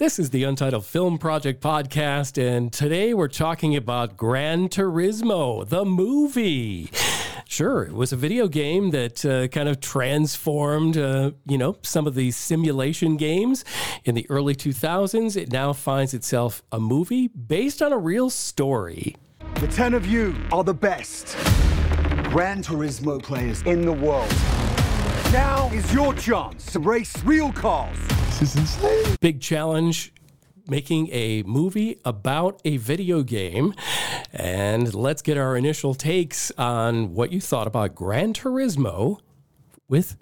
This is the Untitled Film Project podcast, and today we're talking about Gran Turismo, the movie. Sure, it was a video game that uh, kind of transformed, uh, you know, some of these simulation games in the early 2000s. It now finds itself a movie based on a real story. The 10 of you are the best Gran Turismo players in the world. Now is your chance to race real cars. This is insane. Big challenge making a movie about a video game. And let's get our initial takes on what you thought about Gran Turismo with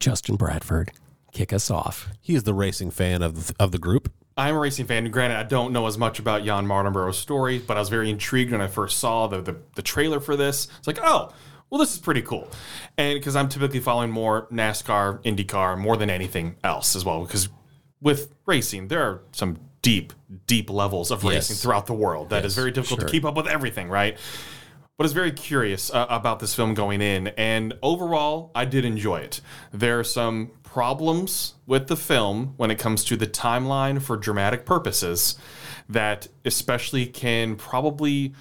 Justin Bradford. Kick us off. He is the racing fan of the, of the group. I'm a racing fan. Granted, I don't know as much about Jan Mardenborough's story, but I was very intrigued when I first saw the, the, the trailer for this. It's like, oh, well, this is pretty cool. And because I'm typically following more NASCAR, IndyCar, more than anything else as well. Because with racing, there are some deep, deep levels of Yes. racing throughout the world that is very difficult sure. to keep up with everything, right? But I was very curious uh, about this film going in, and overall, I did enjoy it. There are some problems with the film when it comes to the timeline for dramatic purposes that, especially, can probably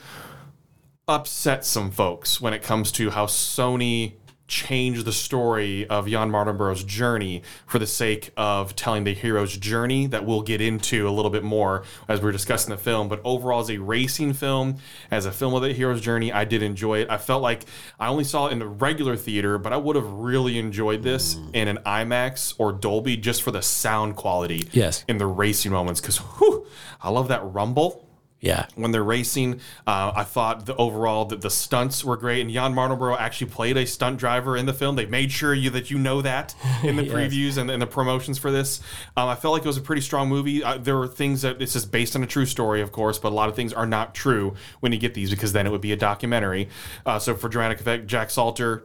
upset some folks when it comes to how Sony changed the story of Jan Mardenborough's journey for the sake of telling the hero's journey that we'll get into a little bit more as we're discussing the film. But overall, as a racing film, as a film of the hero's journey, I did enjoy it. I felt like I only saw it in the regular theater, but I would have really enjoyed this mm. in an IMAX or Dolby just for the sound quality Yes. in the racing moments. Because I love that rumble Yeah. when they're racing. Uh, I thought the overall that the stunts were great, and Jan Mardenborough actually played a stunt driver in the film. They made sure you that you know that in the Yes. previews and, and the promotions for this. Um, I felt like it was a pretty strong movie. Uh, there were things that it's just based on a true story, of course, but a lot of things are not true when you get these because then it would be a documentary. Uh, so for dramatic effect, Jack Salter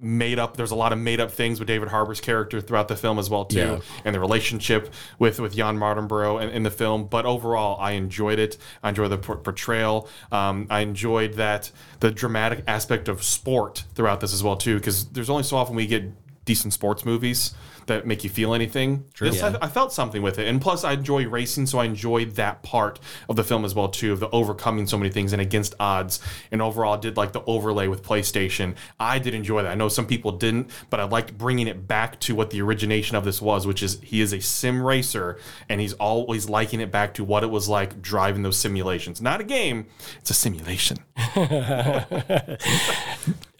made up there's a lot of made up things with David Harbour's character throughout the film as well too Yeah. and the relationship with with Jan Mardenborough in, in the film. But overall I enjoyed it. I enjoyed the portrayal. Um, I enjoyed that the dramatic aspect of sport throughout this as well too because there's only so often we get decent sports movies that make you feel anything. This, Yeah. I, I felt something with it, and plus I enjoy racing, so I enjoyed that part of the film as well too, of the overcoming so many things and against odds. And overall, I did like the overlay with PlayStation. I did enjoy that. I know some people didn't, but I liked bringing it back to what the origination of this was, which is he is a sim racer, and he's always liking it back to what it was like driving those simulations. Not a game; it's a simulation.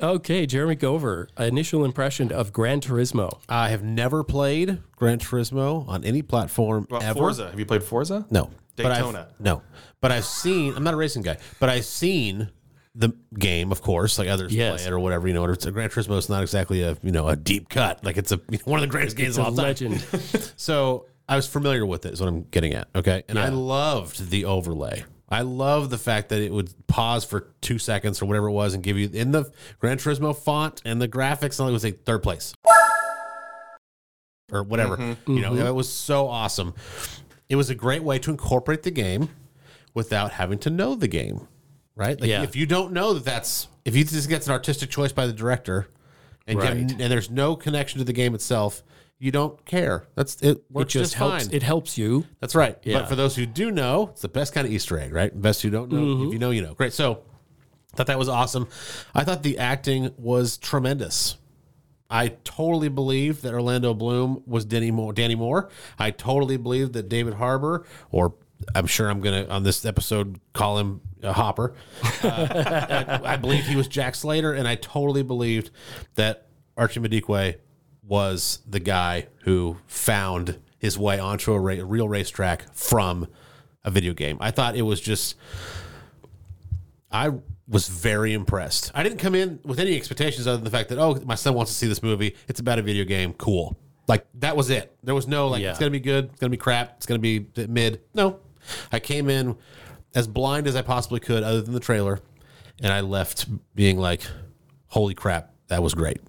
Okay, Jeremy Gover, initial impression of Gran Turismo. I have never played Gran Turismo on any platform Well, ever. Forza, have you played Forza? No. But I've- Daytona. no. But I've seen, I'm not a racing guy, but I've seen the game, of course, like others Yes. play it or whatever. You know, it's a Gran Turismo is not exactly a, you know, a deep cut. Like it's a one of the greatest games It's of a all time. legend. So I was familiar with it, is what I'm getting at. Okay. And I loved the overlay. I love the fact that it would pause for two seconds or whatever it was and give you in the Gran Turismo font and the graphics, and it was like third place or whatever. Mm-hmm. You know, mm-hmm. it was so awesome. It was a great way to incorporate the game without having to know the game, right? Like Yeah. if you don't know that that's if you just gets an artistic choice by the director, and you have- and there's no connection to the game itself, you don't care. That's it. It Works just just, helps. fine. It helps you. That's right. Yeah. But for those who do know, it's the best kind of Easter egg, right? Best who don't know. If you know, you know. Great. So thought that was awesome. I thought the acting was tremendous. I totally believe that Orlando Bloom was Danny Moore. Danny Moore. I totally believe that David Harbour, or I'm sure I'm gonna on this episode call him uh, Hopper. Uh, I, I believed he was Jack Slater, and I totally believed that Archie Madekwe was the guy who found his way onto a ra- real racetrack from a video game. I thought it was just I was very impressed. I didn't come in with any expectations other than the fact that oh, my son wants to see this movie. It's about a video game. Cool. Like that was it. There was no like Yeah. it's gonna be good. It's gonna be crap. It's gonna be mid. No, I came in as blind as I possibly could, other than the trailer, and I left being like, "Holy crap, that was great."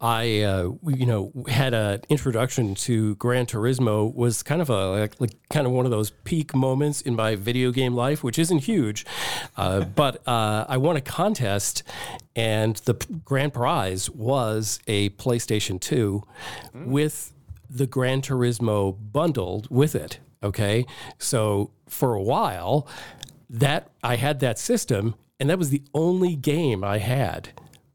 I, uh, you know, had an introduction to Gran Turismo was kind of a like, like kind of one of those peak moments in my video game life, which isn't huge, uh, but uh, I won a contest, and the grand prize was a PlayStation Two with the Gran Turismo bundled with it. Okay. So for a while, that I had that system, and that was the only game I had.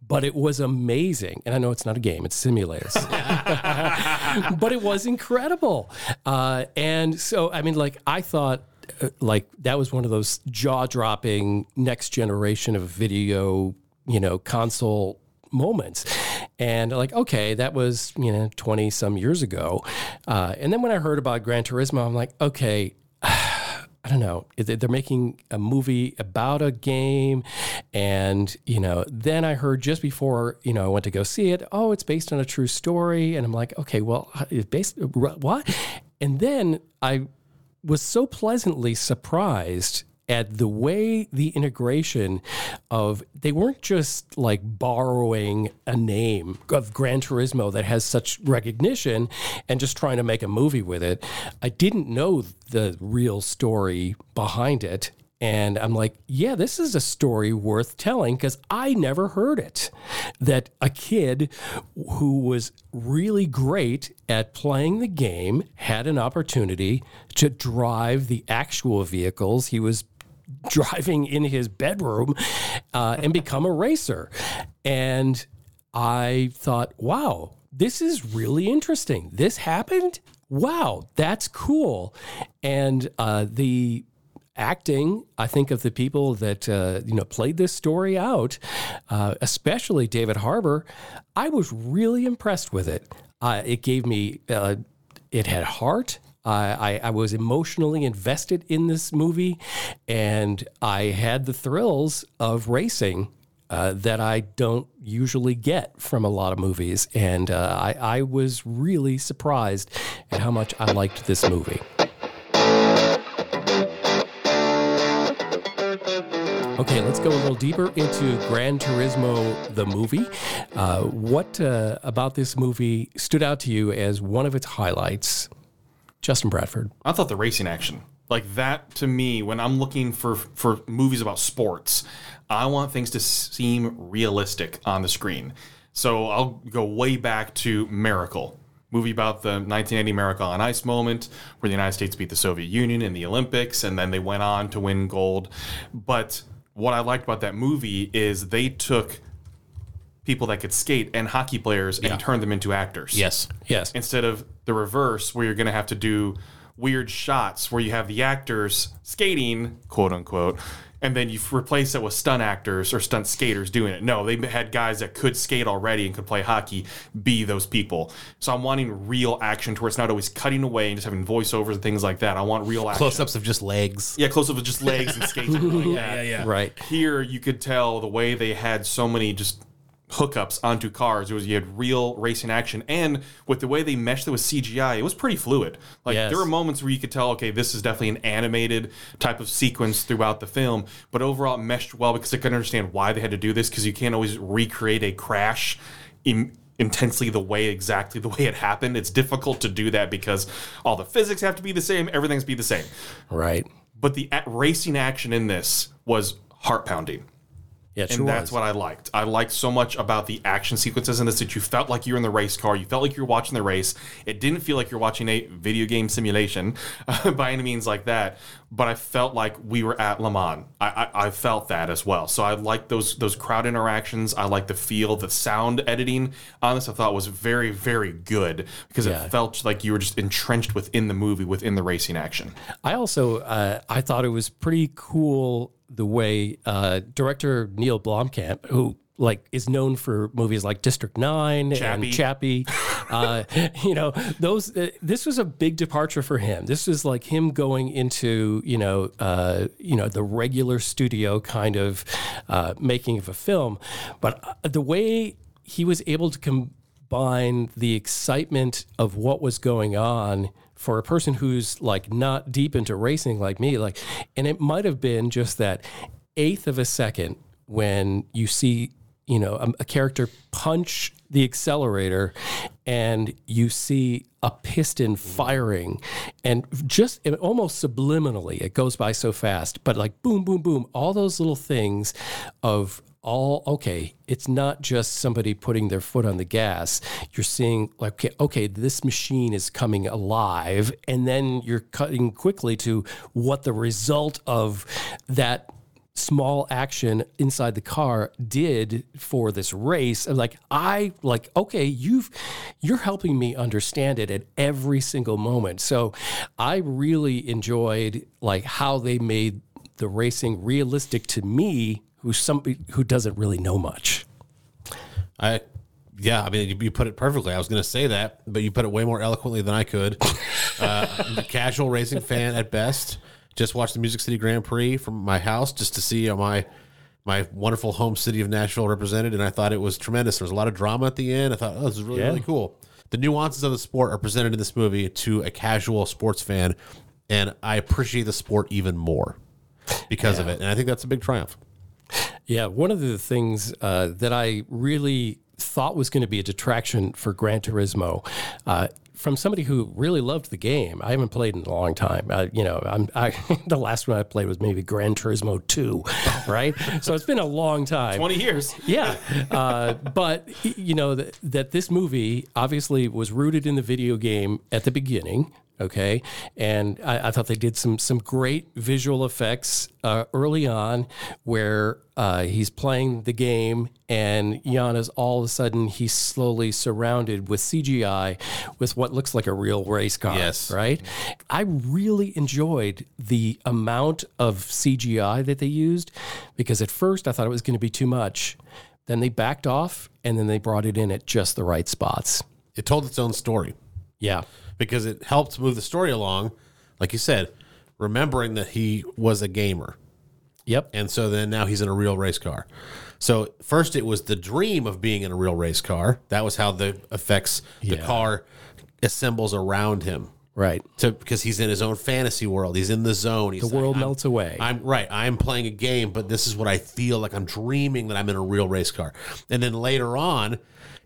But it was amazing. And I know it's not a game, it's simulators. but it was incredible. Uh, and so, I mean, like, I thought uh, like that was one of those jaw-dropping next generation of video, you know, console moments. And like, okay, that was, you know, 20 some years ago. Uh, and then when I heard about Gran Turismo, I'm like, okay, I don't know. They're making a movie about a game, and you know. Then I heard just before you know I went to go see it. Oh, it's based on a true story, and I'm like, okay, well, uh, it's based what? And then I was so pleasantly surprised at the way the integration of they weren't just like borrowing a name of Gran Turismo that has such recognition and just trying to make a movie with it. I didn't know the real story behind it. And I'm like, yeah, this is a story worth telling because I never heard it. That a kid who was really great at playing the game had an opportunity to drive the actual vehicles he was driving in his bedroom uh, and become a racer. And I thought, wow, this is really interesting. This happened. Wow, that's cool. And uh, the acting, I think of the people that uh, you know played this story out, uh, especially David Harbour. I was really impressed with it. Uh, it gave me, uh, it had heart. I, I, was emotionally invested in this movie, and I had the thrills of racing uh, that I don't usually get from a lot of movies. And uh, I, I was really surprised at how much I liked this movie. Okay, let's go a little deeper into Gran Turismo, the movie. Uh, what uh, about this movie stood out to you as one of its highlights? Justin Bradford. I thought the racing action, like that to me, when I'm looking for for movies about sports, I want things to seem realistic on the screen. So I'll go way back to Miracle, movie about the 1980 Miracle on Ice moment, where the United States beat the Soviet Union in the Olympics, and then they went on to win gold. But what I liked about that movie is they took people that could skate and hockey players and turn them into actors. Yes. Yes. Instead of the reverse, where you're going to have to do weird shots where you have the actors skating, quote unquote, and then you replace it with stunt actors or stunt skaters doing it. No, they had guys that could skate already and could play hockey be those people. So I'm wanting real action to where it's not always cutting away and just having voiceovers and things like that. I want real action. Close ups of just legs. Yeah, close ups of just legs and skating. like Yeah, yeah. Right. Here you could tell the way they had so many just hookups onto cars. It was you had real racing action, and with the way they meshed it with CGI, it was pretty fluid. Like Yes. there were moments where you could tell, okay, this is definitely an animated type of sequence throughout the film, but overall it meshed well because I could understand why they had to do this because you can't always recreate a crash. In, intensely the way exactly the way it happened it's difficult to do that because all the physics have to be the same everything's be the same Right. but the racing action in this was heart pounding Yeah, and that's was. what I liked. I liked so much about the action sequences in this that you felt like you were in the race car. You felt like you were watching the race. It didn't feel like you're watching a video game simulation uh, by any means like that. But I felt like we were at Le Mans. I, I, I felt that as well. So I liked those those crowd interactions. I liked the feel, the sound editing on this. I thought was very very good because Yeah. it felt like you were just entrenched within the movie, within the racing action. I also uh, I thought it was pretty cool the way uh, director Neill Blomkamp, who like is known for movies like District Nine Chappie. and Chappie, uh, you know those. Uh, this was a big departure for him. This was like him going into you know uh, you know the regular studio kind of uh, making of a film, but uh, the way he was able to combine the excitement of what was going on for a person who's like not deep into racing like me like and it might have been just that eighth of a second when you see you know a, a character punch the accelerator and you see a piston firing and just almost subliminally it goes by so fast but like boom boom boom all those little things of all okay. It's not just somebody putting their foot on the gas. You're seeing like okay, okay, this machine is coming alive, and then you're cutting quickly to what the result of that small action inside the car did for this race like i like okay you've you're helping me understand it at every single moment so i really enjoyed like how they made the racing realistic to me who's somebody who doesn't really know much I, yeah, I mean, you, put it perfectly. I was going to say that, but you put it way more eloquently than I could. Uh, I'm a casual racing fan at best. Just watched the Music City Grand Prix from my house just to see uh, my my wonderful home city of Nashville represented, and I thought it was tremendous. There was a lot of drama at the end. I thought, oh, this is really Yeah. really cool. The nuances of the sport are presented in this movie to a casual sports fan, and I appreciate the sport even more because of it. And I think that's a big triumph. Yeah, one of the things uh, that I really thought was going to be a detraction for Gran Turismo, uh, from somebody who really loved the game. I haven't played in a long time. Uh, you know, I'm I, the last one I played was maybe Gran Turismo Two, right? so it's been a long time. 20 years. Yeah, uh, but you know that, that this movie obviously was rooted in the video game at the beginning. Okay, and I, I thought they did some some great visual effects uh, early on, where uh, he's playing the game and Jan is all of a sudden he's slowly surrounded with CGI with what looks like a real race car. Yes. right. I really enjoyed the amount of CGI that they used because at first I thought it was going to be too much. Then they backed off and then they brought it in at just the right spots. It told its own story. Yeah. Because it helped move the story along. Like you said, remembering that he was a gamer. Yep. And so then now he's in a real race car. So first it was the dream of being in a real race car. That was how the effects the Yeah. car assembles around him. Right. So because he's in his own fantasy world, he's in the zone. He's The world melts away. I'm right. I'm playing a game, but this is what I feel like. I'm dreaming that I'm in a real race car. And then later on,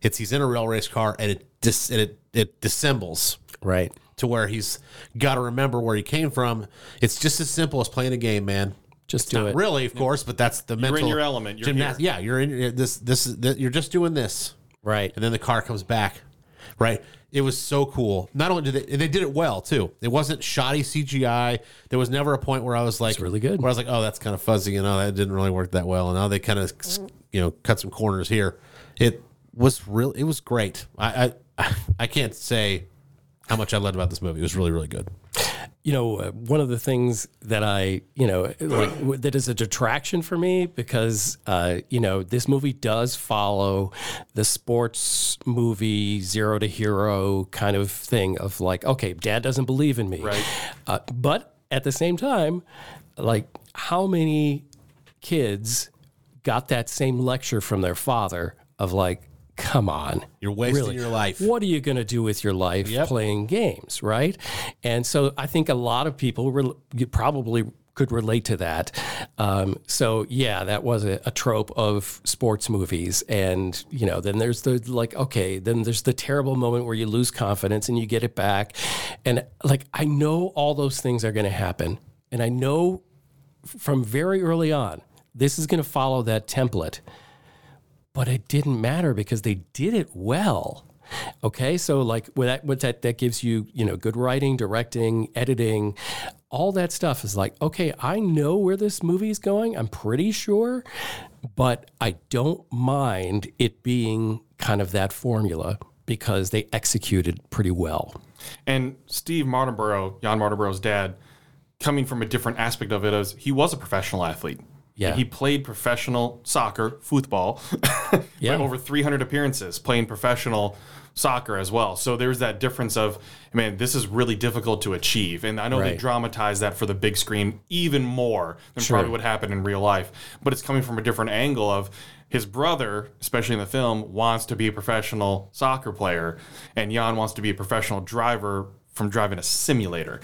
it's he's in a real race car, and it dis, and it it dissembles right. to where he's got to remember where he came from. It's just as simple as playing a game, man. Just do Not it. really, of course, but that's the mental. You're in your element. You're gymnas- here. Yeah, you're in you're- this. This is you're just doing this, Right. and then the car comes back. Right. It was so cool. Not only did they, they did it well too. It wasn't shoddy CGI. There was never a point where I was like, really good. Where I was like, oh, that's kind of fuzzy, and oh, that didn't really work that well. And now they kind of, you know, cut some corners here. It was real. It was great. I I, I can't say how much I loved about this movie. It was really really good. You know, uh, one of the things that I, you know, like w- that is a detraction for me because, uh, you know, this movie does follow the sports movie zero to hero kind of thing of like, okay, dad doesn't believe in me. Right. Uh, but at the same time, like, how many kids got that same lecture from their father of like, come on. You're wasting your life. What are you going to do with your life Yep. playing games, right? And so I think a lot of people you probably could relate to that. Um, so yeah, that was a, a trope of sports movies. And you know, then there's the like, okay, then there's the terrible moment where you lose confidence and you get it back. And like, I know all those things are going to happen, and I know from very early on this is going to follow that template but it didn't matter because they did it well. Okay, so like what that what that that gives you, you know, good writing, directing, editing, all that stuff is like, okay, I know where this movie is going. I'm pretty sure, but I don't mind it being kind of that formula because they executed pretty well. And Steve Mardenborough, Jan Mardenborough's dad, coming from a different aspect of it, as he was a professional athlete. Yeah. He played professional soccer, football, Yeah. over 300 appearances playing professional soccer as well. So there's that difference of, man, this is really difficult to achieve. And I know they Right. dramatize that for the big screen even more than Sure. probably would happen in real life. But it's coming from a different angle of his brother, especially in the film, wants to be a professional soccer player, and Jan wants to be a professional driver from driving a simulator.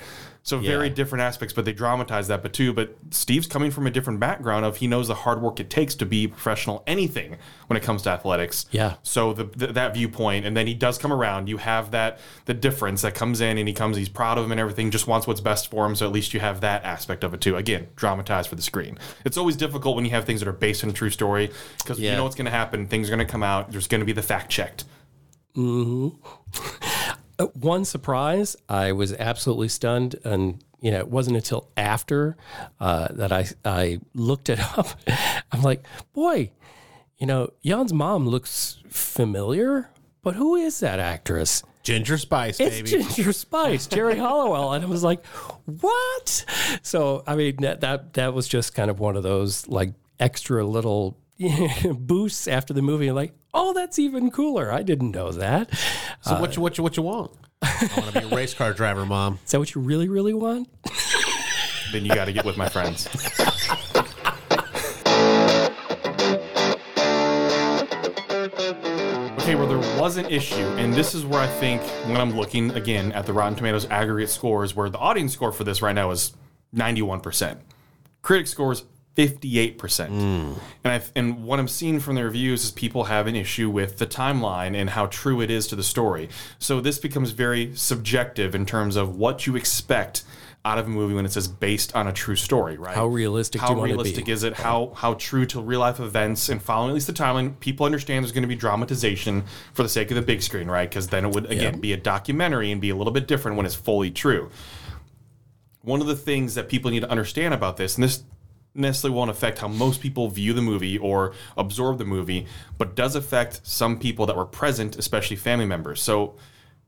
So very different aspects, but they dramatize that. But too, but Steve's coming from a different background of he knows the hard work it takes to be professional anything when it comes to athletics. Yeah. So the, the that viewpoint, and then he does come around. You have that the difference that comes in, and he comes. He's proud of him and everything. Just wants what's best for him. So at least you have that aspect of it too. Again, dramatized for the screen. It's always difficult when you have things that are based on a true story because you know what's going to happen. Things are going to come out. There's going to be the fact checked. Uh, one surprise, I was absolutely stunned, and you know, it wasn't until after uh, that I I looked it up. I'm like, boy, you know, Jan's mom looks familiar, but who is that actress? Ginger Spice, It's. Ginger Spice, Geri Halliwell, and I was like, "What?" So, I mean, that that that was just kind of one of those like extra little boosts after the movie. Like, oh, that's even cooler. I didn't know that. So uh, what you what you what you want? I want to be a race car driver, mom. Is that what you really, really want? Then you got to get with my friends. Okay, where there was an issue, and this is where I think when I'm looking again at the Rotten Tomatoes aggregate scores, where the audience score for this right now is 91%, critic scores 58%. Hmm. And I and what I'm seeing from the reviews is people have an issue with the timeline and how true it is to the story. So this becomes very subjective in terms of what you expect out of a movie when it says based on a true story, right? How realistic do How you want to realistic be? is it? How how true to real life events and following at least the timeline? People understand there's going to be dramatization for the sake of the big screen, right? Because then it would again be a documentary and be a little bit different when it's fully true. One of the things that people need to understand about this, and this necessarily won't affect how most people view the movie or absorb the movie, but does affect some people that were present, especially family members. So,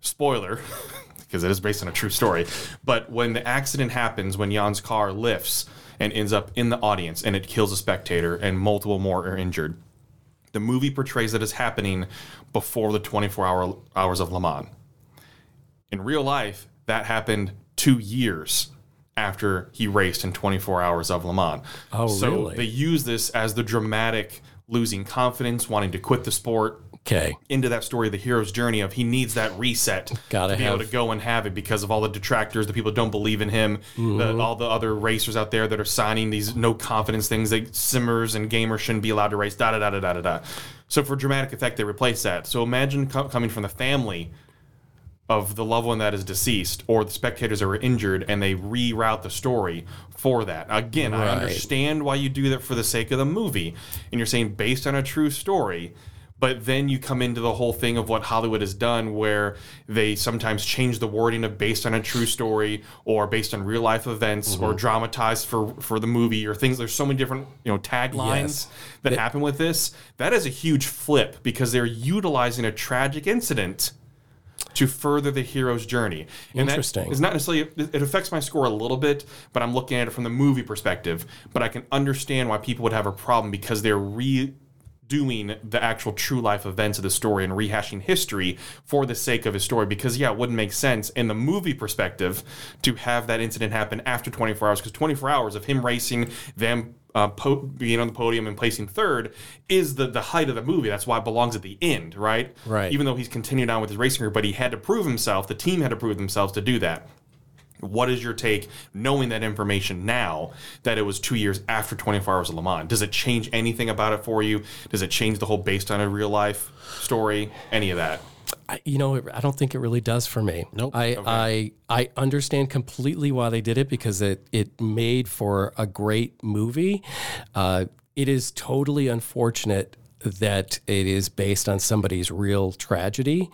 spoiler, because it is based on a true story, but when the accident happens, when Jan's car lifts and ends up in the audience and it kills a spectator and multiple more are injured, the movie portrays that as happening before the 24 hour hours of Le Mans. In real life, that happened two years after he raced in 24 hours of Le Mans. Oh, so really? they use this as the dramatic losing confidence, wanting to quit the sport, Okay. into that story of the hero's journey of he needs that reset Gotta to be able to go and have it because of all the detractors, the people that don't believe in him, Mm-hmm. the, all the other racers out there that are signing these no confidence things that simmers and gamers shouldn't be allowed to race, da da da da da da da. So for dramatic effect, they replace that. So imagine co- coming from the family of the loved one that is deceased or the spectators that were injured and they reroute the story for that. Again, I understand why you do that for the sake of the movie. And you're saying based on a true story. But then you come into the whole thing of what Hollywood has done, where they sometimes change the wording of based on a true story or based on real life events or mm-hmm. dramatized for for the movie or things. There's so many different you know taglines Yes. that happen with this. That is a huge flip because they're utilizing a tragic incident to further the hero's journey. And Interesting. It's not necessarily it it affects my score a little bit, but I'm looking at it from the movie perspective. But I can understand why people would have a problem because they're redoing the actual true life events of the story and rehashing history for the sake of his story. Because yeah, it wouldn't make sense in the movie perspective to have that incident happen after 24 hours because 24 hours of him racing, them uh, po- being on the podium and placing third is the the height of the movie. That's why it belongs at the end, right? Right. Even though he's continued on with his racing career, but he had to prove himself. The team had to prove themselves to do that. What is your take, knowing that information now that it was two years after 24 Hours of Le Mans? Does it change anything about it for you? Does it change the whole based on a real life story? Any of that? I, you know, I don't think it really does for me. Nope. I, I I understand completely why they did it because it it made for a great movie. Uh, it is totally unfortunate that it is based on somebody's real tragedy,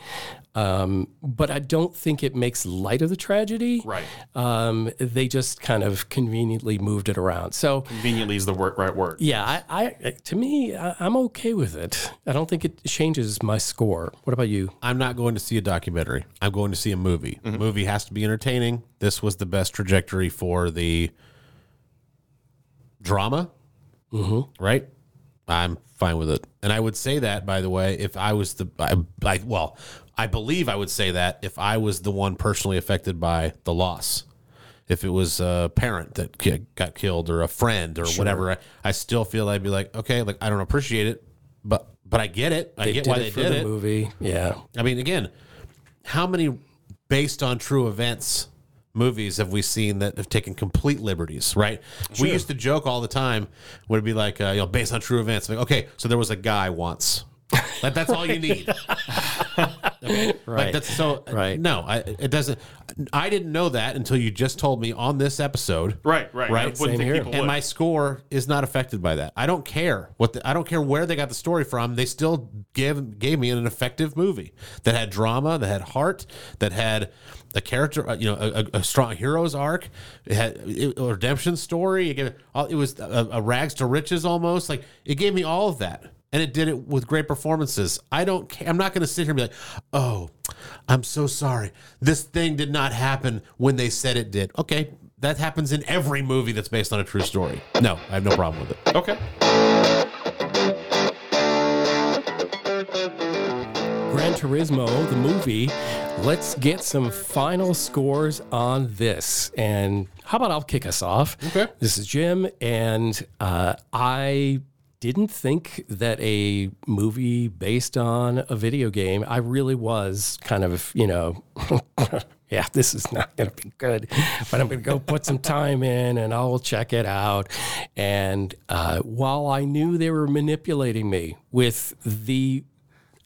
um, but I don't think it makes light of the tragedy. Right. Um, they just kind of conveniently moved it around. So Conveniently is the word, right word. yeah, I, I to me, I, I'm okay with it. I don't think it changes my score. What about you? I'm not going to see a documentary. I'm going to see a movie. Movie has to be entertaining. This was the best trajectory for the drama, right? I'm fine with it. And I would say that, by the way, if I was the, I, I, well, I believe I would say that if I was the one personally affected by the loss. If it was a parent that got killed or a friend or whatever, I, I still feel I'd be like, okay, like I don't appreciate it, but but I get it. I get did why it they did the it. movie. Yeah. I mean, again, how many based on true events movies have we seen that have taken complete liberties, right? We used to joke all the time would it be like, uh, you know, based on true events. Like, okay, so there was a guy once. That's all you need. Right. Like that's so Right. No, I, it doesn't. I didn't know that until you just told me on this episode. Right, right. Right. Same here. And would. my score is not affected by that. I don't care what the, I don't care where they got the story from. They still gave gave me an effective movie that had drama, that had heart, that had a character, uh, you know, a, a- a strong hero's arc. It had it, a redemption story. It, gave, it was a, a rags to riches almost. Like it gave me all of that, and it did it with great performances. I don't. Care. I'm not going to sit here and be like, oh, I'm so sorry. This thing did not happen when they said it did. Okay. That happens in every movie that's based on a true story. No, I have no problem with it. okay. Gran Turismo, the movie. Let's get some final scores on this. And how about I'll kick us off? Okay. This is Jim, and uh, I didn't think that a movie based on a video game, I really was kind of, you know, yeah, this is not going to be good, but I'm going to go put some time in and I'll check it out. And uh, while I knew they were manipulating me with the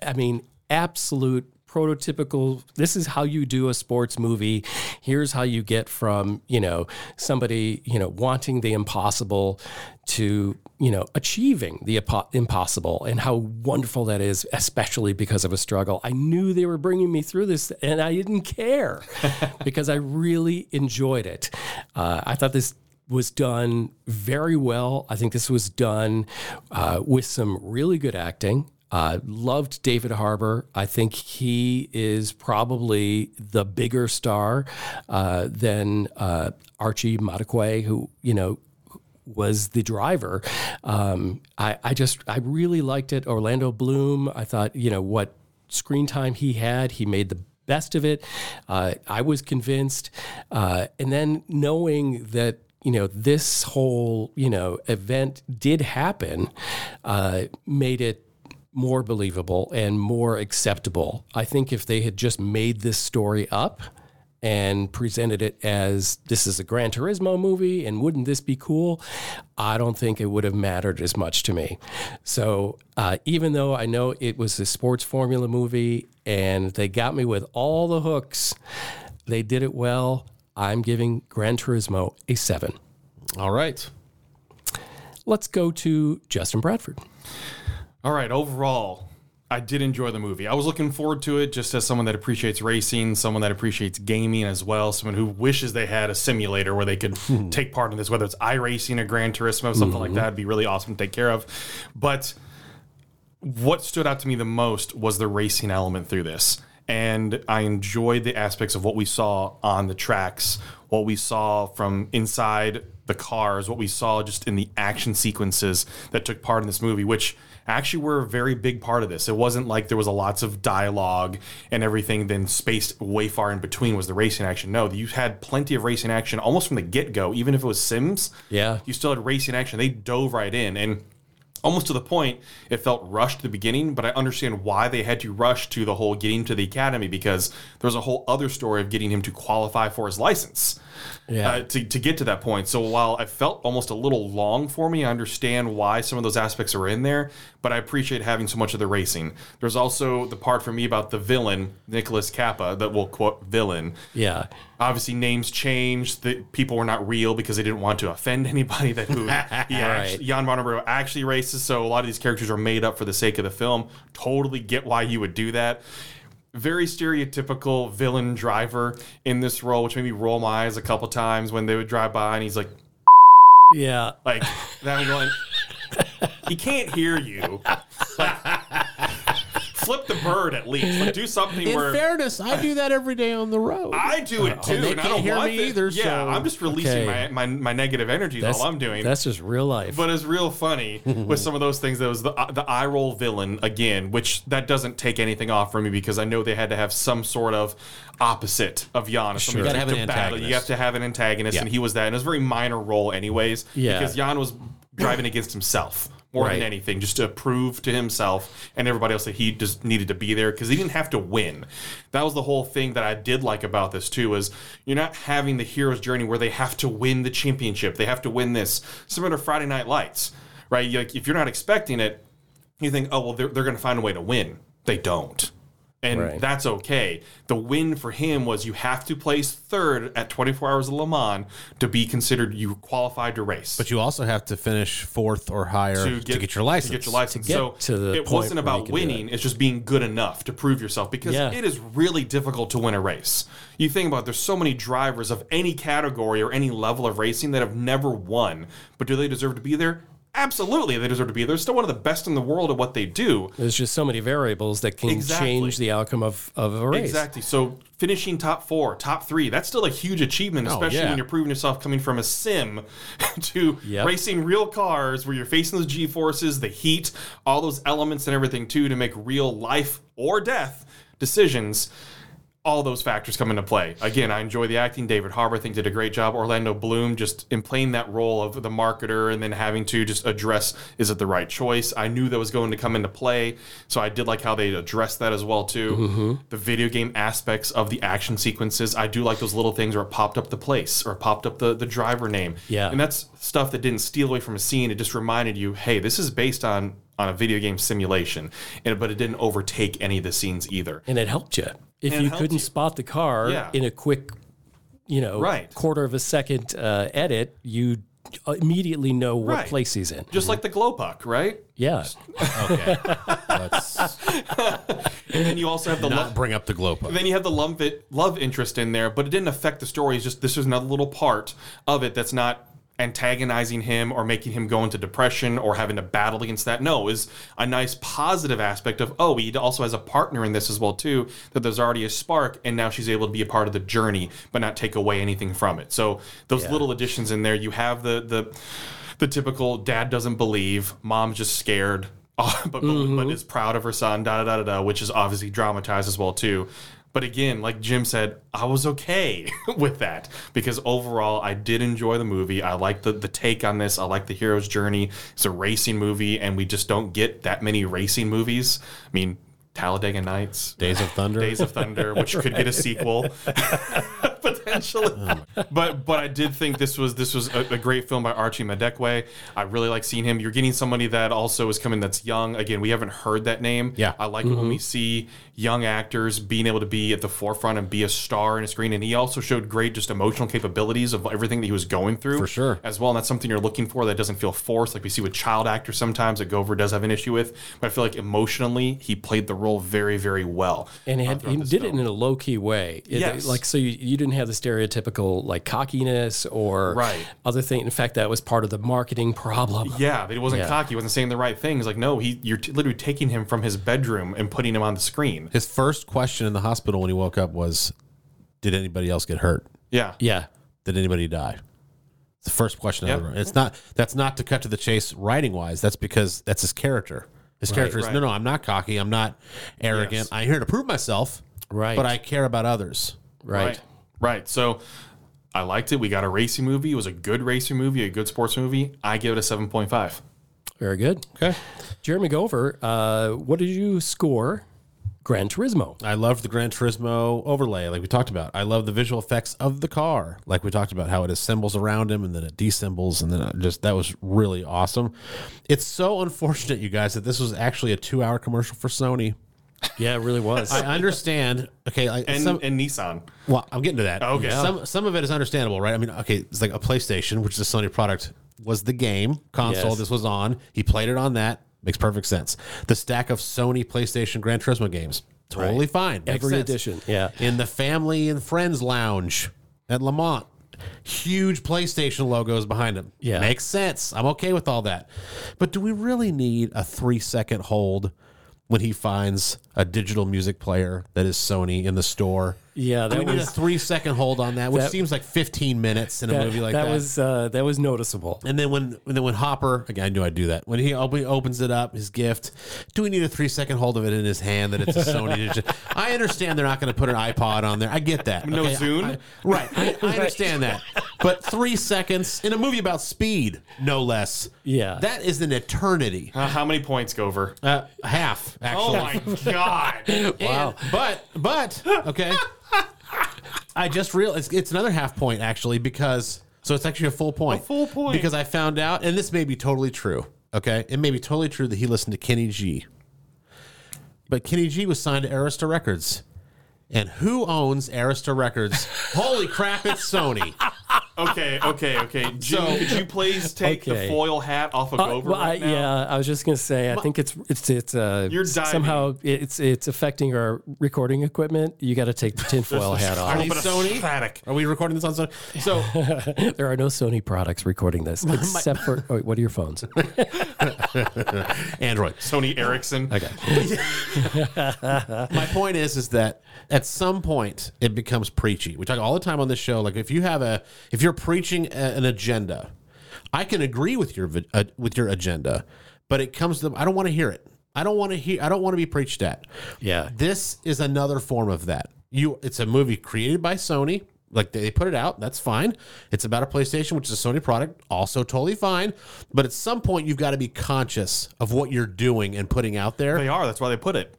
I mean, absolute prototypical this is how you do a sports movie here's how you get from you know somebody you know wanting the impossible to you know achieving the impossible and how wonderful that is especially because of a struggle i knew they were bringing me through this and i didn't care because i really enjoyed it uh, i thought this was done very well. I think this was done uh, with some really good acting. Uh, loved David Harbour. I think he is probably the bigger star uh, than uh, Archie Madekwe, who you know was the driver. Um, I, I just I really liked it. Orlando Bloom. I thought you know what screen time he had. He made the best of it. Uh, I was convinced, uh, and then knowing that you know this whole you know event did happen, uh, made it more believable and more acceptable. I think if they had just made this story up and presented it as this is a Gran Turismo movie and wouldn't this be cool, I don't think it would have mattered as much to me. So uh, even though I know it was a sports formula movie and they got me with all the hooks, they did it well. I'm giving Gran Turismo a seven. All right. Let's go to Justin Bradford. All right, overall, I did enjoy the movie. I was looking forward to it just as someone that appreciates racing, someone that appreciates gaming as well, someone who wishes they had a simulator where they could hmm. take part in this, whether it's iRacing or Gran Turismo, something like mm-hmm. that would be really awesome to take care of. But what stood out to me the most was the racing element through this. And I enjoyed the aspects of what we saw on the tracks, what we saw from inside the cars, what we saw just in the action sequences that took part in this movie, which actually were a very big part of this. It wasn't like there was a lots of dialogue and everything then spaced way far in between was the racing action. No, you had plenty of racing action almost from the get-go, even if it was Sims. Yeah. You still had racing action. They dove right in and almost to the point it felt rushed at the beginning but i understand why they had to rush to the whole getting to the academy because there's a whole other story of getting him to qualify for his license Yeah. uh, to, to get to that point so while i felt almost a little long for me i understand why some of those aspects are in there but i appreciate having so much of the racing there's also the part for me about the villain Nicholas Capa that will quote villain Yeah. obviously names changed that people were not real because they didn't want to offend anybody that who yeah Right. Jan Bonnevere actually races. so a lot of these characters are made up for the sake of the film totally get why you would do that very stereotypical villain driver in this role which made me roll my eyes a couple times when they would drive by and he's like Yeah. like that going he can't hear you Like, flip the bird at least like do something In where fairness, I do that every day on the road. I do it too, they and I can't don't hear want me it. either, Yeah, so- I'm just releasing Okay. my, my my negative energy. Is all I'm doing. That's just real life. but it's real funny with some of those things. That was the uh, the eye roll villain again, which that doesn't take anything off from me because I know they had to have some sort of opposite of Jan. Sure. You gotta have an You antagonist. have to have an antagonist, Yeah. and he was that. And it was a very minor role, anyways. Yeah. because Jan was driving against himself more Right. than anything, just to prove to himself and everybody else that he just needed to be there because he didn't have to win. That was the whole thing that I did like about this too. Is you're not having the hero's journey where they have to win the championship, they have to win this. Similar to Friday Night Lights, right? Like if you're not expecting it, you think, oh well, they're they're going to find a way to win. They don't. And Right. that's okay. The win for him was you have to place third at 24 hours of Le Mans to be considered you qualified to race. But you also have to finish fourth or higher to get, your license. To get your license. get so to the it point wasn't about winning. It's just being good enough to prove yourself because Yeah. it is really difficult to win a race. You think about it, there's so many drivers of any category or any level of racing that have never won. But do they deserve to be there? Absolutely, they deserve to be. They're still one of the best in the world at what they do. There's just so many variables that can Exactly. change the outcome of, of a race. Exactly. So finishing top four, top three, that's still a huge achievement, oh, especially yeah. when you're proving yourself coming from a sim to Yep. racing real cars where you're facing those G forces, the heat, all those elements and everything too to make real life or death decisions. All those factors come into play. Again, I enjoy the acting. David Harbour, I think, did a great job. Orlando Bloom, just in playing that role of the marketer and then having to just address is it the right choice? I knew that was going to come into play, so I did like how they addressed that as well too. Mm-hmm. The video game aspects of the action sequences, I do like those little things where it popped up the place or popped up the the driver name. Yeah. and that's stuff that didn't steal away from a scene. It just reminded you, hey, this is based on on a video game simulation, and but it didn't overtake any of the scenes either. And it helped you. If And you couldn't you. spot the car Yeah. in a quick, you know, Right. quarter of a second uh, edit, you immediately know what Right. place he's in. Just like the glow puck, right? Yeah. Okay. And then you also have the not love, bring up the glow puck. then you have the love, it, love interest in there, but it didn't affect the story. It's just this is another little part of it that's not antagonizing him or making him go into depression or having to battle against that. No, is a nice positive aspect of oh, he also has a partner in this as well too. That there's already a spark, and now she's able to be a part of the journey, but not take away anything from it. So those little additions in there, you have the the the typical dad doesn't believe, mom's just scared, but, but, but mm-hmm. is proud of her son, da da da da, which is obviously dramatized as well too. But again, like Jim said, I was okay with that because overall I did enjoy the movie. I like the the take on this. I like the hero's journey. It's a racing movie, and we just don't get that many racing movies. I mean, Talladega Nights, Days of Thunder. Days of Thunder, which could get a sequel potentially. Oh but but I did think this was this was a, a great film by Archie Madekwe. I really like seeing him. You're getting somebody that also is coming that's young. Again, we haven't heard that name. Yeah. I like it when we see young actors being able to be at the forefront and be a star in a screen. And he also showed great just emotional capabilities of everything that he was going through. For sure. As well. And that's something you're looking for that doesn't feel forced, like we see with child actors sometimes that Gover does have an issue with. But I feel like emotionally he played the role very, very well. And he, uh, had, he did film. it in a low key way. It- Yes. Like, so you, you didn't have the stereotypical like cockiness or Right. other thing. In fact, that was part of the marketing problem. Yeah, he wasn't Yeah. cocky, he wasn't saying the right things. Like, no, he you're t- literally taking him from his bedroom and putting him on the screen. His first question in the hospital when he woke up was, "Did anybody else get hurt? Yeah, Yeah. Did anybody die?" It's the first question. Yep. ever. It's not. That's not to cut to the chase writing wise. That's because that's his character. His character is right. no, no. I'm not cocky. I'm not arrogant. Yes. I'm here to prove myself. Right. But I care about others. Right. right, right. So I liked it. We got a racing movie. It was a good racing movie, a good sports movie. I give it a seven point five. Very good. Okay. Jeremy Gover, uh, what did you score Gran Turismo? I love the Gran Turismo overlay, like we talked about. I love the visual effects of the car, like we talked about, how it assembles around him and then it deassembles, and then it just that was really awesome. It's so unfortunate, you guys, that this was actually a two-hour commercial for Sony. Yeah, it really was. I understand. Okay, like And some, and Nissan. well, I'm getting to that. Oh, okay. Some some of it is understandable, right? I mean, okay, it's like a PlayStation, which is a Sony product, was the game console Yes. this was on. He played it on that. Makes perfect sense. The stack of Sony PlayStation Gran Turismo games, totally fine. Makes Every sense. edition. Yeah. In the family and friends lounge at Le Mans, huge PlayStation logos behind him. Yeah. Makes sense. I'm okay with all that. But do we really need a three second hold when he finds a digital music player that is Sony in the store? Yeah, Do that we need a three second hold on that, which that- seems like 15 minutes in a that, movie like that. that was uh, that was noticeable. and then when and then when Hopper again, I knew I'd do that. When he op- opens it up, his gift, do we need a three second hold of it in his hand that it's a Sony? digital- I understand they're not going to put an iPod on there. I get that. No Okay, Zune? I- I- right. I, I understand that. but three seconds in a movie about speed, no less. Yeah. that is an eternity. Uh, how many points, Gover? Uh, half, actually. Oh my god! wow. but but okay. I just realized it's, it's another half point actually because so it's actually a full point. A full point. because I found out, and this may be totally true. Okay, it may be totally true that he listened to Kenny G. But Kenny G was signed to Arista Records. And who owns Arista Records? Holy crap, it's Sony. Okay, okay, okay. Jim, So- could you please take Okay. the foil hat off of Uh, Gover well, I, now? yeah, I was just gonna say. I think it's it's it's uh You're somehow it's it's affecting our recording equipment. You got to take the tinfoil hat Are off. these bit of Sony? Are we recording this on Sony? So There are no Sony products recording this except for. Oh, wait, what are your phones? Android. Sony Ericsson. Okay. My point is, is that at some point it becomes preachy. We talk all the time on this show. Like if you have a, if you're preaching an agenda, I can agree with your uh, with your agenda, but it comes to I don't want to hear it. I don't want to hear. I don't want to be preached at. Yeah. This is another form of that. You, it's a movie created by Sony. Like they put it out, that's fine. It's about a PlayStation, which is a Sony product, also totally fine. But at some point, you've got to be conscious of what you're doing and putting out there They are. That's why they put it.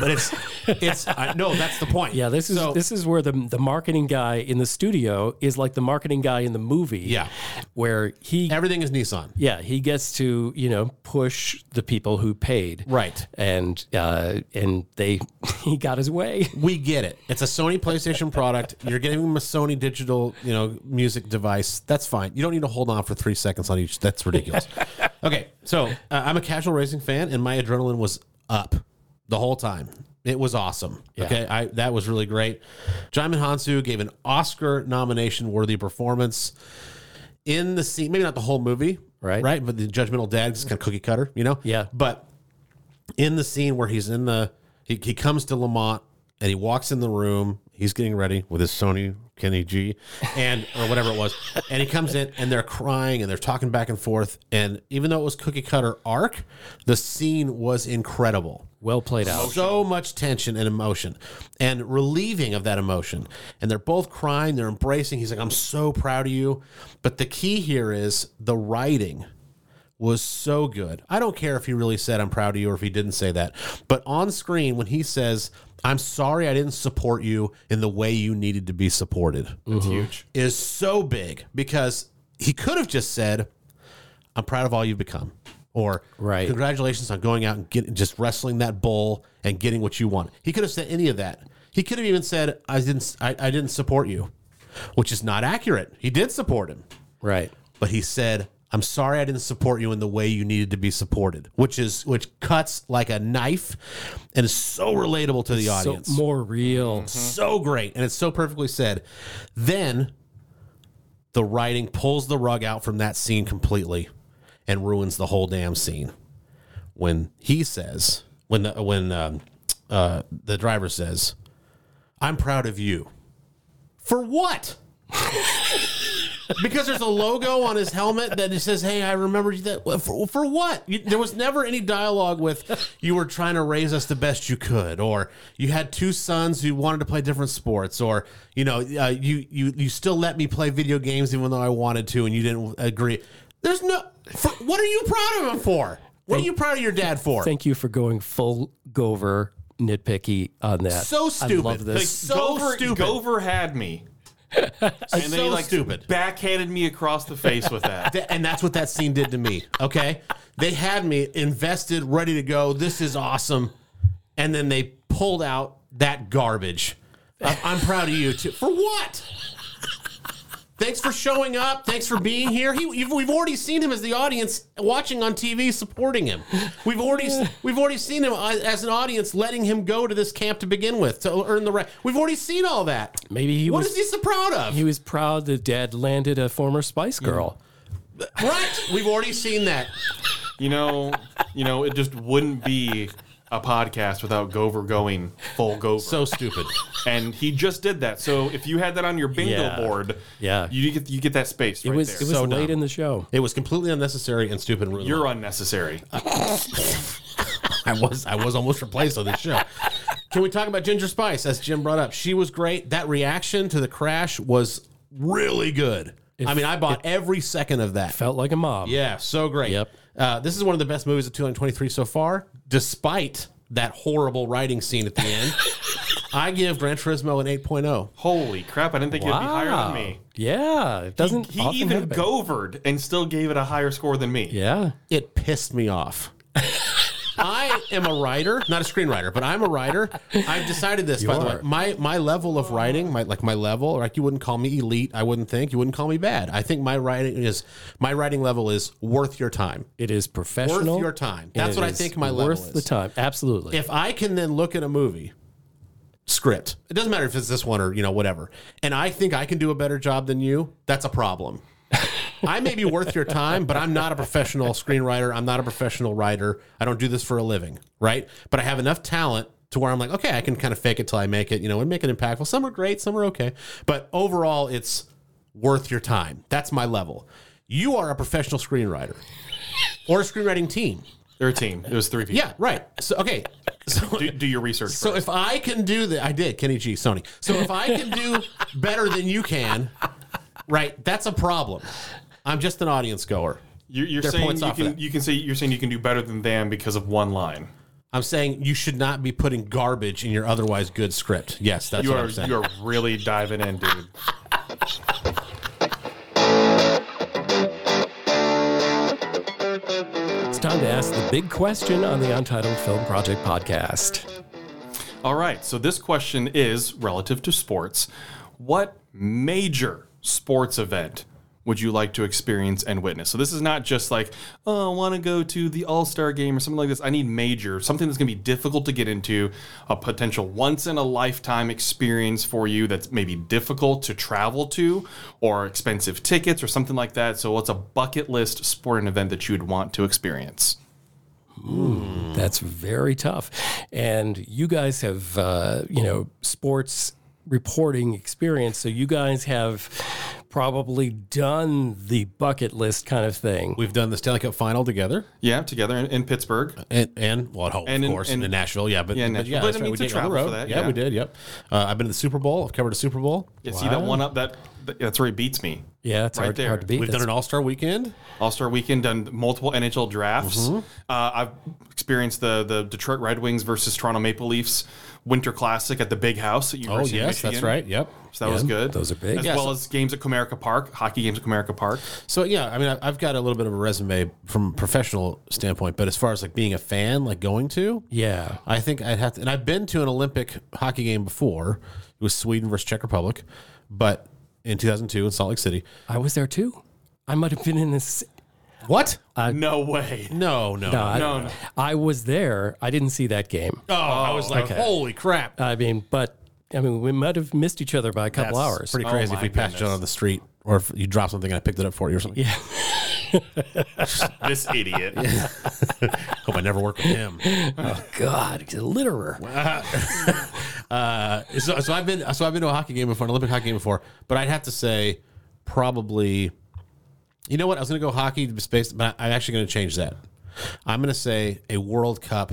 But it's it's I, no that's the point. Yeah, this is So- this is where the the marketing guy in the studio is like the marketing guy in the movie. Yeah. where he everything is nissan. Yeah he gets to you know push the people who paid. Right. and uh, and they he got his way. we get it. It's a sony playstation product. You're giving them a sony digital you know music device. That's fine. You don't need to hold on for three seconds on each. That's ridiculous. Okay so uh, i'm a casual racing fan and my adrenaline was up the whole time it was awesome. Okay, I that was really great. Djimon Hounsou gave an Oscar nomination worthy performance in the scene. Maybe not the whole movie, Right. Right, but the judgmental dad is kind of cookie cutter, you know. Yeah. But in the scene where he's in the he, he comes to Le Mans and he walks in the room he's getting ready with his sony kenny g and or whatever it was and he comes in and they're crying and they're talking back and forth and even though it was cookie cutter arc the scene was incredible Well played out. so much tension and emotion and relieving of that emotion. And they're both crying, they're embracing. He's like, I'm so proud of you. But the key here is the writing was so good. I don't care if he really said, I'm proud of you, or if he didn't say that. But on screen, when he says, I'm sorry I didn't support you in the way you needed to be supported, It's huge. is so big because he could have just said, I'm proud of all you've become. Or Right. congratulations on going out and getting just wrestling that bull and getting what you want. He could have said any of that. He could have even said, I didn't I, I didn't support you, which is not accurate. He did support him. Right. But he said, I'm sorry I didn't support you in the way you needed to be supported, which is which cuts like a knife and is so relatable to the So audience. more real. so great. And it's so perfectly said. Then the writing pulls the rug out from that scene completely and ruins the whole damn scene. When he says when the, when um, uh, the driver says i'm proud of you. For what because there's a logo on his helmet that just says, "Hey, I remember you." That for, for what? You, there was never any dialogue with you were trying to raise us the best you could, or you had two sons who wanted to play different sports, or you know, uh, you you you still let me play video games even though I wanted to, and you didn't agree. There's no. For, what are you proud of him for? What are you proud of your dad for? Thank you for going full Gover nitpicky on that. So I stupid. love Like, this. so Gover, stupid. Gover had me. and so they like stupid. backhanded me across the face with that. And that's what that scene did to me. Okay, they had me invested, ready to go. This is awesome, and then they pulled out that garbage. I- I'm proud of you too. For what? Thanks for showing up. Thanks for being here. He, you've, we've already seen him as the audience watching on TV, supporting him. We've already we've already seen him uh, as an audience, letting him go to this camp to begin with to earn the right. We've already seen all that. Maybe he What was is he so proud of? he was proud that dad landed a former Spice Girl. right? We've already seen that. You know, you know, it just wouldn't be a podcast without Gover going full Gover. So stupid. and he just did that. So if you had that on your bingo Yeah. board, Yeah. you get you get that space It right was there. it was So late dumb. in the show. It was completely unnecessary and stupid. And ruined You're unnecessary. I was I was almost replaced on this show. Can we talk about Ginger Spice as Jim brought up? She was great. That reaction to the crash was really good. I mean, I bought every second of that. Felt like a mob. Yeah, so great. Yep. Uh, this is one of the best movies of 2023 so far, despite that horrible writing scene at the end. I give Gran Turismo an 8.0. Holy crap! I didn't think it'd be higher than me. Yeah, it doesn't. He often even happen. govered and still gave it a higher score than me. Yeah. It pissed me off. I am a writer, not a screenwriter, but I'm a writer. I've decided this, by the way. My my level of writing, my like my level, like you wouldn't call me elite, I wouldn't think. You wouldn't call me bad. I think my writing is my writing level is worth your time. It is professional. Worth your time. That's what I think my level is. worth the time. Absolutely. if I can then look at a movie script, it doesn't matter if it's this one or you know whatever, and I think I can do a better job than you, that's a problem. I may be worth your time, but I'm not a professional screenwriter. I'm not a professional writer. I don't do this for a living, right? But I have enough talent to where I'm like, okay, I can kind of fake it till I make it, you know, and make it impactful. Some are great, some are okay, but overall, it's worth your time. That's my level. You are a professional screenwriter or a screenwriting team. They're a team. It was three people. Yeah, right. So okay, so Do, do your research. so first. if I can do that, I did Kenny G, Sony. So if I can do better than you can, right? That's a problem. I'm just an audience goer. you're, you're they're saying points you off of can that. you can say you're saying you can do better than them because of one line. I'm saying you should not be putting garbage in your otherwise good script. Yes, that's You what are I'm saying. you are really diving in, dude. it's time to ask the big question on the Untitled Film Project podcast. All right. So this question is relative to sports. What major sports event would you like to experience and witness? So this is not just like, oh, I want to go to the All Star game or something like this. I need major, something that's going to be difficult to get into, a potential once in a lifetime experience for you that's maybe difficult to travel to, or expensive tickets or something like that. So what's a bucket list sporting event that you would want to experience? That's very tough. And you guys have, uh, you know, sports reporting experience. So you guys have probably done the bucket list kind of thing. We've done the Stanley Cup final together, Yeah, together in, in Pittsburgh. and and well, at home, And of in- course, and- in Nashville. Yeah, but Yeah, but, Nashville. yeah, But that's it right. We needs to did it the travel road. for that, Yeah, yeah. we did. Yep. Uh, I've been to the Super Bowl. I've covered a Super Bowl. Yeah, see that one up that that's where he beats me. Yeah, it's Right hard, there. hard to beat. We've done an All Star weekend. All Star Weekend, done multiple NHL drafts. Mm-hmm. Uh, I've experienced the the Detroit Red Wings versus Toronto Maple Leafs Winter Classic at the Big House at Oh University of yes, that's right. Yep. So that was good. those are big. As Yeah, well so- as games at Comerica Park, hockey games at Comerica Park. So yeah, I mean, I- I've got a little bit of a resume from a professional standpoint, but as far as like being a fan, like going to, Yeah. I think I'd have to. And I've been to an Olympic hockey game before. It was Sweden versus Czech Republic, but in 2002 in Salt Lake City. I was there too. I might have been in this. What? no way. No, no. No, I, No, no. I was there. I didn't see that game. Oh, I was like, okay. holy crap! I mean, but I mean, we might have missed each other by a couple That's hours. Pretty Oh crazy if we passed each other on the street, or if you dropped something and I picked it up for you or something. Yeah. This idiot. Hope I never work with him. Oh God, he's a litterer. Uh, so, so I've been so I've been to a hockey game before, an Olympic hockey game before, but I'd have to say probably. You know what? I was going to go hockey space, but I- I'm actually going to change that. I'm going to say a World Cup,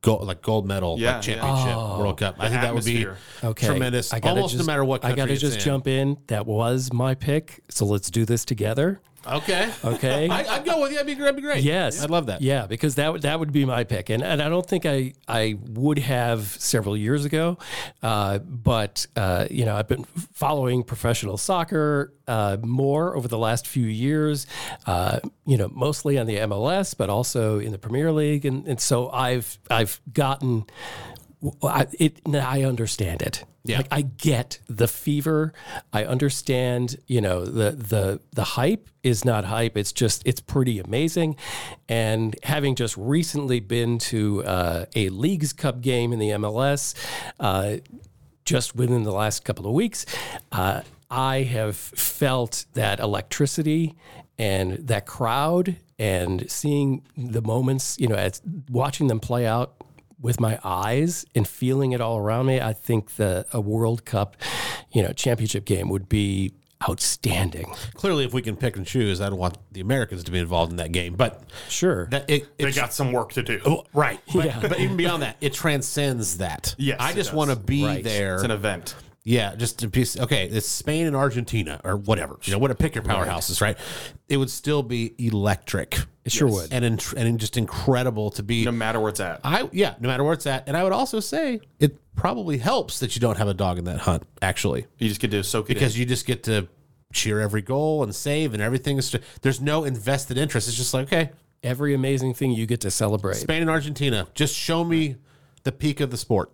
gold, like gold medal, Yeah, like yeah. championship oh. World Cup. I think that would be atmosphere. Okay. tremendous. I gotta Almost just, no matter what I gotta it's just in. jump in. That was my pick. So let's do this together. Okay. Okay. I, I'd go with you. That'd be, that'd be great. Yes, I'd love that. Yeah, because that would that would be my pick, and and I don't think I I would have several years ago, uh, but uh, you know I've been following professional soccer uh, more over the last few years, uh, you know mostly on the MLS, but also in the Premier League, and and so I've I've gotten I, it. I understand it. Yeah. Like I get the fever. I understand, you know, the the the hype is not hype. It's just it's pretty amazing. And having just recently been to uh, a Leagues Cup game in the MLS, uh, just within the last couple of weeks, uh, I have felt that electricity and that crowd and seeing the moments, you know, as watching them play out with my eyes and feeling it all around me, I think the a World Cup, you know, championship game would be outstanding. Clearly, if we can pick and choose, I don't want the Americans to be involved in that game, but Sure. that it, They got some work to do. Oh, right. But, Yeah. but even beyond that, it transcends that. Yes, I just want to be Right. there. It's an event. Yeah, just a piece. Okay, it's Spain and Argentina or whatever. You know, what a pick your powerhouses, right? It would still be electric. It sure would. and in, and just incredible to be. No matter where it's at. I yeah, no matter where it's at, and I would also say it probably helps that you don't have a dog in that hunt. Actually, You just get to soak it because in. you just get to cheer every goal and save and everything is. There's no invested interest. It's just like okay, Every amazing thing you get to celebrate. Spain and Argentina. Just show me the peak of the sport,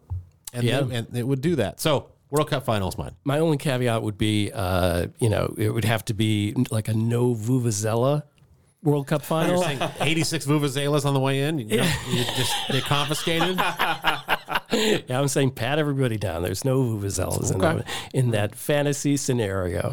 and Yeah. they- and it would do that. So World Cup finals, mine. My only caveat would be, uh, you know, it would have to be like a no Vuvuzela World Cup final. Saying 86 vuvuzelas on the way in. You, know, you just they confiscated. Yeah, I'm saying pat everybody down. There's no vuvuzelas in, Okay. that, in that fantasy scenario.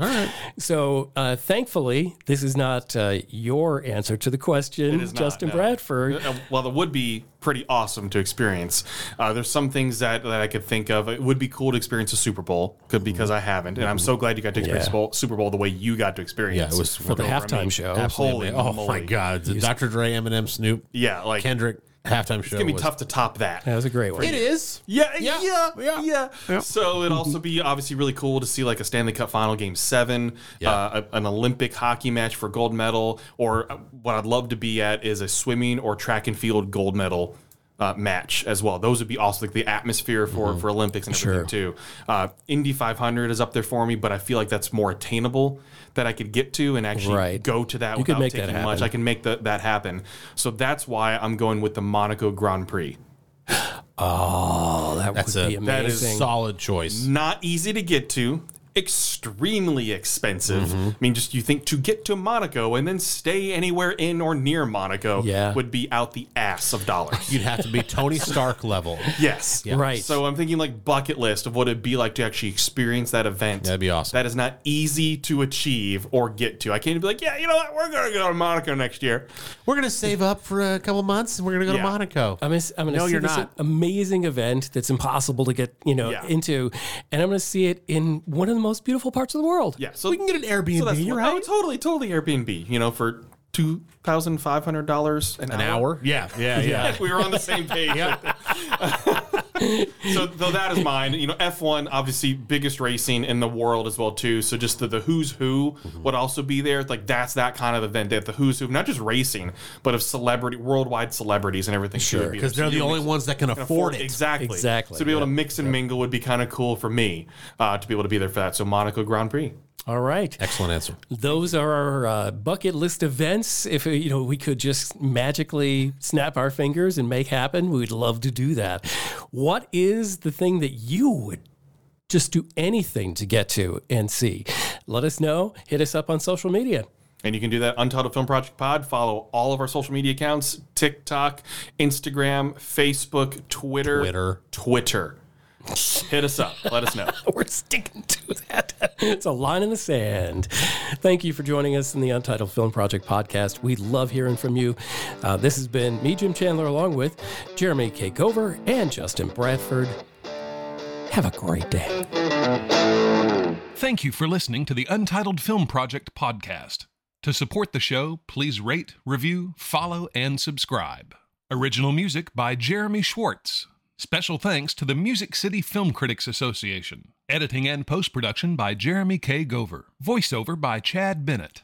So, uh, thankfully, this is not uh, your answer to the question, It is not, Justin no. Bradford. Uh, Well, it would be pretty awesome to experience. Uh, there's some things that, that I could think of. It would be cool to experience a Super Bowl could, because I haven't. And I'm so glad you got to experience Yeah. Super Bowl the way you got to experience Yeah, it was For the halftime me. show. Holy oh moly. my God, Dr. Dre, Eminem, Snoop, Yeah, like Kendrick halftime show. it's gonna be was- tough to top that. That was a great one. It is. Yeah, Yeah, yeah, yeah. yeah, So it'd also be obviously really cool to see like a Stanley Cup final game seven, Yeah. uh, a- an Olympic hockey match for gold medal, or uh, what I'd love to be at is a swimming or track and field gold medal. Uh, match as well. Those would be also like the atmosphere for for Olympics and everything too. Uh, Indy 500 is up there for me, but I feel like that's more attainable that I could get to and actually Right. go to that You without make that taking much. I can make the, that happen. So that's why I'm going with the Monaco Grand Prix. Oh, that That's would be a amazing. that is a solid choice. not easy to get to extremely expensive Mm-hmm. i mean just you think to get to monaco and then stay anywhere in or near monaco Yeah. would be out the ass of dollars You'd have to be Tony Stark level. yes Right. so i'm thinking like bucket list of what it'd be like to actually experience that event That'd be awesome. that is not easy to achieve or get to i can't be like yeah you know what we're gonna go to monaco next year We're gonna save up for a couple months and we're gonna go Yeah. to Monaco. I'm gonna, I'm gonna No, see you're this not. amazing event that's impossible to get, you know, Yeah. into, and I'm gonna see it in one of the most beautiful parts of the world. yeah so we can get an Airbnb, that's you're oh, right. totally totally airbnb you know for $2500 an, An hour? Yeah, yeah, yeah. we were on the same page. so, though that is mine. You know, F1 obviously biggest racing in the world as well too. So just the, the who's who would also be there. Like that's that kind of event. That the who's who, not just racing, but of celebrity, worldwide celebrities and everything. Sure. Because they're the only ones that can afford it. Exactly. Exactly, So to be able to mix and mingle would be kind of cool for me uh, to be able to be there for that. So Monaco Grand Prix. All right. Excellent answer. Those are our uh, bucket list events. If uh, you know we could just magically snap our fingers and make happen, we'd love to do that. What is the thing that you would just do anything to get to and see? Let us know. Hit us up on social media. And you can do that Untitled Film Project Pod. Follow all of our social media accounts TikTok, Instagram, Facebook, Twitter. Twitter. Twitter. Hit us up. Let us know. We're sticking to that. It's a line in the sand. Thank you for joining us in the Untitled Film Project podcast. We love hearing from you. Uh, this has been me, Jim Chandler, along with Jeremy K. Gover and Justin Bradford. Have a great day. Thank you for listening to the Untitled Film Project podcast. To support the show, please rate, review, follow, and subscribe. Original music by Jeremy Schwartz. Special thanks to the Music City Film Critics Association. Editing and post production by Jeremy K. Gover. Voiceover by Chad Bennett.